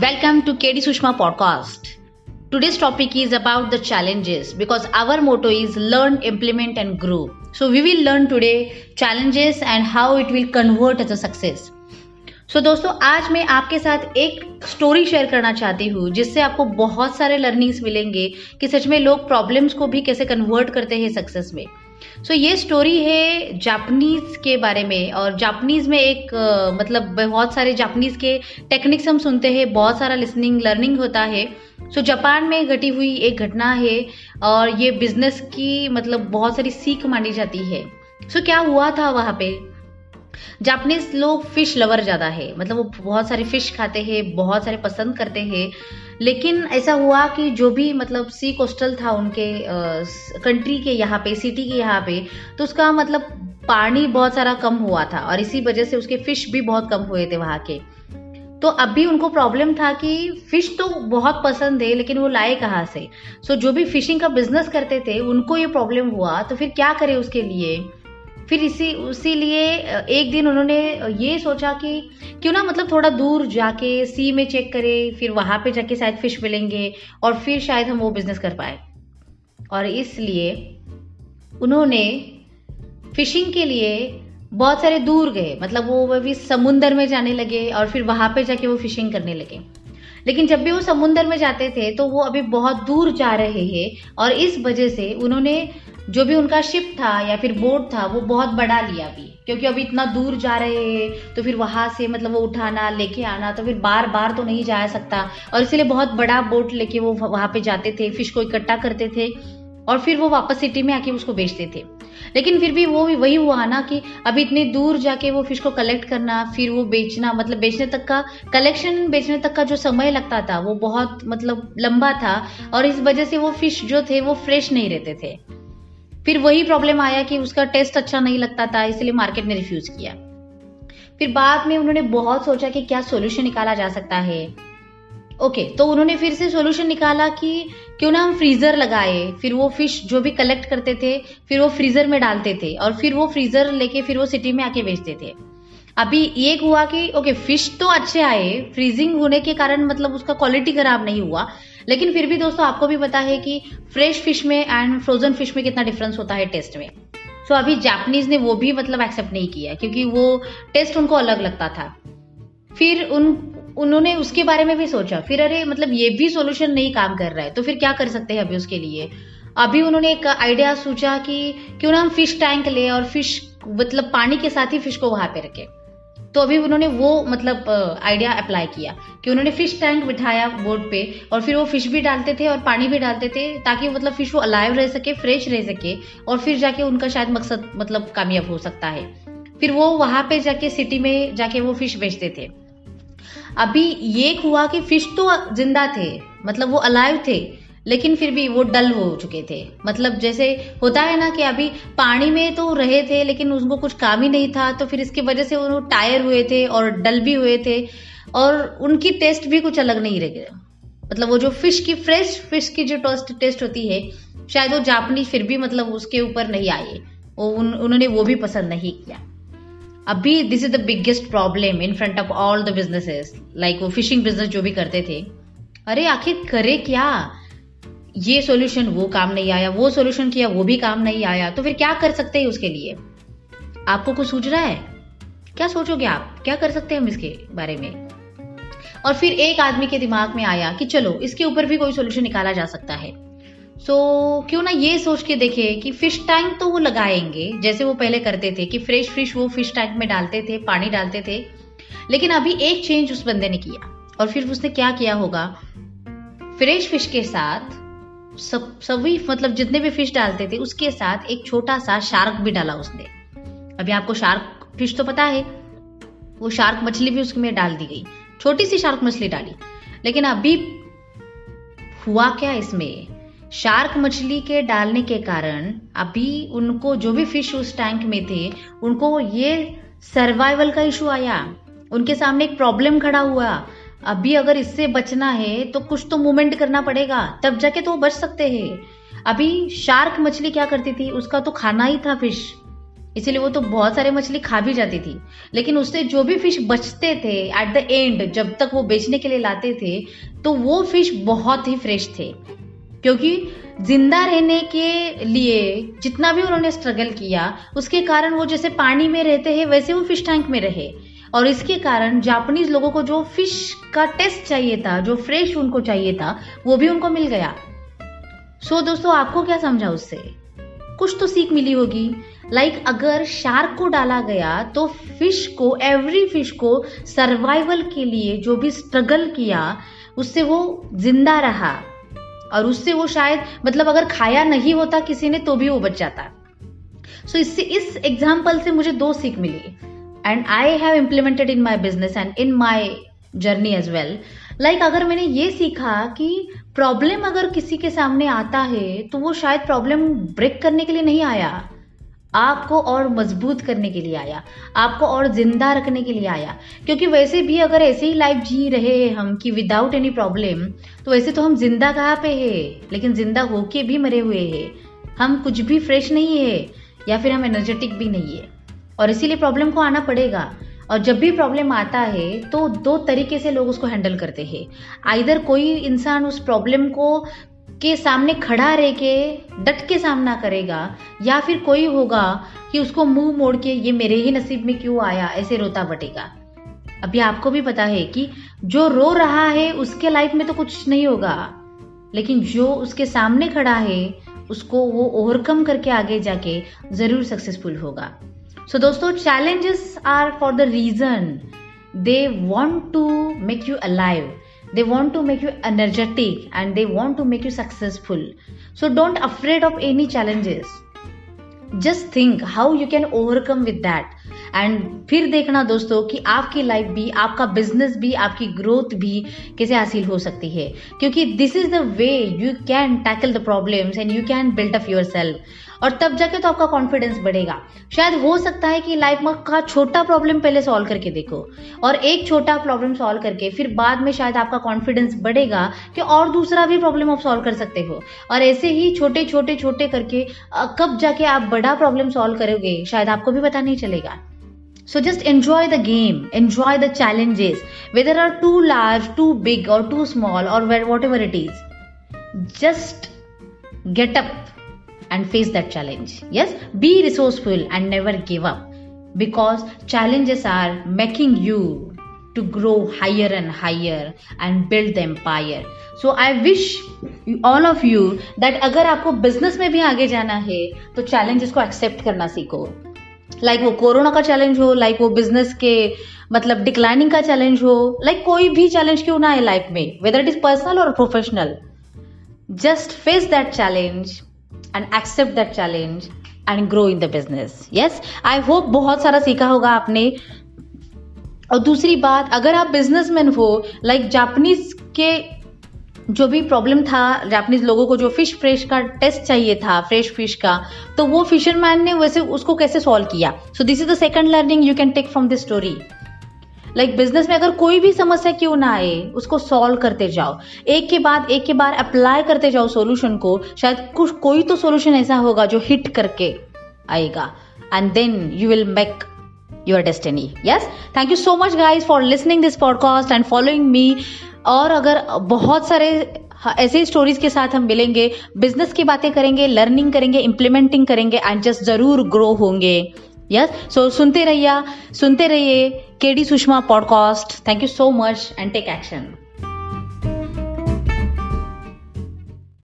Welcome to K D Sushma podcast today's topic is about the challenges because our motto is learn implement and grow so we will learn today challenges and how it will convert as a success so दोस्तों, आज मैं आपके साथ एक story share करना चाहती हूँ, जिससे आपको बहुत सारे लर्निंग्स मिलेंगे कि सच में लोग प्रॉब्लम्स को भी कैसे कन्वर्ट करते हैं सक्सेस में। सो so, ये स्टोरी है जापनीज के बारे में और जापनीज में एक मतलब बहुत सारे जापनीज के टेक्निक्स हम सुनते हैं बहुत सारा लिसनिंग लर्निंग होता है। सो so, जापान में घटी हुई एक घटना है और ये बिज़नेस की मतलब बहुत सारी सीख मानी जाती है। सो so, क्या हुआ था वहाँ पे? जापानीज लोग फ़िश लवर ज़्यादा है। मतलब वो बहुत सारे फ़िश खाते हैं बहुत सारे पसंद करते हैं। लेकिन ऐसा हुआ कि जो भी मतलब सी कोस्टल था उनके कंट्री के यहाँ पे सिटी के यहाँ पे तो उसका मतलब पानी बहुत सारा कम हुआ था और इसी वजह से उसके फ़िश भी बहुत कम हुए थे वहाँ के। तो अभी उनको प्रॉब्लम था कि फ़िश तो बहुत पसंद है लेकिन वो लाए कहाँ से? सो so, जो भी फिशिंग का बिज़नेस करते थे उनको ये प्रॉब्लम हुआ तो फिर क्या करे उसके लिए? फिर इसी, उसी लिए एक दिन उन्होंने ये सोचा कि क्यों ना मतलब थोड़ा दूर जाके, सी में चेक करें, फिर वहाँ पे जाके शायद फ़िश मिलेंगे और फिर शायद हम वो बिज़नेस कर पाए। और इसलिए उन्होंने फिशिंग के लिए बहुत सारे दूर गए मतलब वो भी समुंदर में जाने लगे और फिर वहाँ पे जाके वो फिशिंग करने लगे। लेकिन जब भी वो समुंदर में जाते थे तो वो अभी बहुत दूर जा रहे हैं और इस वजह से उन्होंने जो भी उनका शिप था या फिर बोट था, वो बहुत बड़ा लिया भी। क्योंकि अभी इतना दूर जा रहे हैं तो फिर वहाँ से मतलब वो उठाना, लेके आना तो फिर बार बार तो नहीं जा सकता। और इसलिए बहुत बड़ा बोट लेके वो वहाँ पे जाते थे फ़िश को इकट्ठा करते थे और फिर वो वापस सिटी में आके उसको बेचते थे। लेकिन फिर भी वो भी वही हुआ ना कि अभी इतने दूर जाके वो फ़िश को कलेक्ट करना फिर वो बेचना मतलब बेचने तक का कलेक्शन बेचने तक का जो समय लगता था वो बहुत मतलब लंबा था और इस वजह से वो फ़िश जो थे वो फ्रेश नहीं रहते थे। फिर वही प्रॉब्लम आया कि उसका टेस्ट अच्छा नहीं लगता था इसलिए मार्केट ने रिफ्यूज किया। फिर बाद में उन्होंने बहुत सोचा कि क्या सोल्यूशन निकाला जा सकता है। ओके okay, तो उन्होंने फिर से सोल्यूशन निकाला कि क्यों ना हम फ्रीजर लगाए, फिर वो फ़िश जो भी कलेक्ट करते थे, फिर वो फ्रीजर में डालते थे और फिर वो फ्रीजर लेके फिर वो सिटी में आके बेचते थे। अभी ये हुआ कि ओके फ़िश तो अच्छे आए फ्रीजिंग होने के कारण मतलब उसका क्वालिटी खराब नहीं हुआ, लेकिन फिर भी दोस्तों आपको भी पता है कि फ्रेश फ़िश में एंड फ्रोजन फ़िश में कितना डिफरेंस होता है टेस्ट में। सो अभी जापानीज ने वो भी मतलब एक्सेप्ट नहीं किया, क्योंकि वो टेस्ट उनको अलग लगता था। फिर उन उन्होंने उसके बारे में भी सोचा। फिर अरे मतलब ये भी सोल्यूशन नहीं काम कर रहा है तो फिर क्या कर सकते हैं अभी उसके लिए? अभी उन्होंने एक आइडिया सोचा कि क्यों ना हम फ़िश टैंक ले और फ़िश मतलब पानी के साथ ही फ़िश को वहाँ पे रखे। तो अभी उन्होंने वो मतलब आइडिया अप्लाई किया कि उन्होंने फ़िश टैंक बिठाया बोर्ड पे और फिर वो फ़िश भी डालते थे और पानी भी डालते थे ताकि मतलब फ़िश वो अलाइव रह सके फ्रेश रह सके और फिर जाके उनका शायद मकसद मतलब कामयाब हो सकता है। फिर वो वहाँ पे जाके सिटी में जाके वो फ़िश बेचते थे। अभी ये हुआ कि फ़िश तो ज़िंदा थे मतलब वो अलाइव थे लेकिन फिर भी वो डल हो चुके थे। मतलब जैसे होता है ना कि अभी पानी में तो रहे थे लेकिन उनको कुछ काम ही नहीं था तो फिर इसकी वजह से वो टायर हुए थे और डल भी हुए थे और उनकी टेस्ट भी कुछ अलग नहीं रह गया। मतलब वो जो फ़िश की फ्रेश फ़िश की जो टेस्ट टेस्ट होती है शायद वो जापनी फिर भी मतलब उसके ऊपर नहीं आए वो उन, उन्होंने वो भी पसंद नहीं किया। अभी this is the biggest problem in front of all the businesses like वो फिशिंग बिज़नेस जो भी करते थे। अरे, आखिर करे क्या? ये सॉल्यूशन वो काम नहीं आया, वो सॉल्यूशन किया, वो भी काम नहीं आया तो फिर क्या कर सकते हैं उसके लिए? आपको कुछ सूझ रहा है? क्या सोचोगे आप? क्या कर सकते हैं हम इसके बारे में? और फिर एक आदमी के दिमाग में आया कि चलो, इसके ऊपर भी कोई सोल्यूशन निकाला जा सकता है। सो so, क्यों ना ये सोच के देखे कि फ़िश टैंक तो वो लगाएँगे जैसे वो पहले करते थे कि फ्रेश फ़िश वो फ़िश टैंक में डालते थे पानी डालते थे। लेकिन अभी एक चेंज उस बंदे ने किया और फिर उसने क्या किया होगा? फ्रेश फ़िश के साथ सब सभी मतलब जितने भी फ़िश डालते थे उसके साथ एक छोटा सा शार्क भी डाला उसने। अभी आपको शार्क फ़िश तो पता है वो शार्क मछली भी उसमें डाल दी गई। छोटी सी शार्क मछली डाली। लेकिन अभी हुआ क्या इसमें? शार्क मछली के डालने के कारण अभी उनको जो भी फ़िश उस टैंक में थे, उनको ये सर्वाइवल का इशू आया। उनके सामने एक प्रॉब्लम खड़ा हुआ। अभी अगर इससे बचना है तो कुछ तो मूवमेंट करना पड़ेगा, तब जाके तो वो बच सकते हैं। अभी शार्क मछली क्या करती थी, उसका तो खाना ही था फ़िश इसीलिए वो तो बहुत सारे मछली खा भी जाती थी। लेकिन उससे जो भी फ़िश बचते थे एट द एंड जब तक वो बेचने के लिए लाते थे तो वो फ़िश बहुत ही फ्रेश थे। क्योंकि ज़िंदा रहने के लिए जितना भी उन्होंने स्ट्रगल किया उसके कारण वो जैसे पानी में रहते हैं वैसे वो फ़िश टैंक में रहे। और इसके कारण जापानीज लोगों को जो फ़िश का टेस्ट चाहिए था जो फ्रेश उनको चाहिए था वो भी उनको मिल गया। सो so, दोस्तों आपको क्या समझा उससे? कुछ तो सीख मिली होगी। लाइक like, अगर शार्क को डाला गया तो फ़िश को एवरी फ़िश को सर्वाइवल के लिए जो भी स्ट्रगल किया उससे वो ज़िंदा रहा। और उससे वो शायद मतलब अगर खाया नहीं होता किसी ने तो भी वो बच जाता। सो so, इससे इस एग्ज़ाम्पल से मुझे दो सीख मिली। And I have implemented in my business and in my journey as well like अगर मैंने ये सीखा कि प्रॉब्लम अगर किसी के सामने आता है तो वो शायद प्रॉब्लम ब्रेक करने के लिए नहीं आया। आपको और मज़बूत करने के लिए आया, आपको और ज़िंदा रखने के लिए आया। क्योंकि वैसे भी अगर ऐसे ही लाइफ जी रहे हैं हम कि विदाउट एनी प्रॉब्लम तो वैसे तो हम ज़िंदा कहाँ पे है? लेकिन ज़िंदा होके भी मरे हुए हैं। हम कुछ भी फ्रेश नहीं है, या फिर हम एनर्जेटिक भी नहीं है। और इसीलिए प्रॉब्लम को आना पड़ेगा। और जब भी प्रॉब्लम आता है तो दो तरीके से लोग उसको हैंडल करते हैं। आइधर कोई इंसान उस प्रॉब्लम को के सामने खड़ा रह के डट के सामना करेगा या फिर कोई होगा कि उसको मुँह मोड़ के ये मेरे ही नसीब में क्यों आया ऐसे रोता बटेगा। अभी आपको भी पता है कि जो रो रहा है उसके लाइफ में तो कुछ नहीं होगा। लेकिन जो उसके सामने खड़ा है उसको वो ओवरकम करके आगे जाके ज़रूर सक्सेसफुल होगा। सो so, दोस्तों challenges are for the reason they want to make you alive they want to make you energetic and they want to make you successful so don't afraid of any challenges just think how you can overcome with that and फिर देखना दोस्तों कि आपकी life भी आपका business भी आपकी growth भी कैसे हासिल हो सकती है क्योंकि this is the way you can tackle the problems and you can build up yourself और तब जाके तो आपका कॉन्फिडेंस बढ़ेगा। शायद हो सकता है कि लाइफ में का छोटा प्रॉब्लम पहले सॉल्व करके देखो और एक छोटा प्रॉब्लम सॉल्व करके फिर बाद में शायद आपका कॉन्फिडेंस बढ़ेगा कि और दूसरा भी प्रॉब्लम आप सॉल्व कर सकते हो। और ऐसे ही छोटे छोटे छोटे करके कब जाके आप बड़ा प्रॉब्लम सॉल्व करोगे शायद आपको भी पता नहीं चलेगा। So just enjoy the game, enjoy the challenges, whether are too large, too big, or too small, or whatever it is. Just get up. and face that challenge. Yes, be resourceful and never give up because challenges are making you to grow higher and higher and build the empire. So I wish all of you that अगर आपको business में भी आगे जाना है तो challenges को accept करना सीखो लाइक like वो कोरोना का चैलेंज हो लाइक like वो बिजनेस के मतलब डिक्लाइनिंग का चैलेंज हो लाइक like कोई भी चैलेंज क्यों ना है लाइफ में वेदर इट इज पर्सनल और professional just face that challenge And accept that challenge and grow in the business yes I hope बहुत सारा सीखा होगा आपने। और दूसरी बात, अगर आप बिजनेसमैन हो लाइक like जापानीज के जो भी प्रॉब्लम था जापानीज लोगों को जो फ़िश फ्रेश का टेस्ट चाहिए था फ्रेश फ़िश का तो वो फिशरमैन ने वैसे उसको कैसे सॉल्व किया? So this is the second learning you can take from this story like business में अगर कोई भी समस्या क्यों ना आए, उसको सॉल्व करते जाओ। एक के बाद एक के बाद अप्लाई करते जाओ सॉल्यूशन को, शायद कुछ, कोई तो सॉल्यूशन ऐसा होगा जो हिट करके आएगा। And then you will make your destiny yes thank you so much guys for listening this podcast and following me और अगर बहुत सारे ऐसे स्टोरीज के साथ हम मिलेंगे बिज़नेस की बातें करेंगे लर्निंग करेंगे इंप्लीमेंटिंग करेंगे एंड जस्ट ज़रूर ग्रो होंगे। यस सो सुनते रहिए सुनते रहिए। K D Sushma podcast thank you so much and take action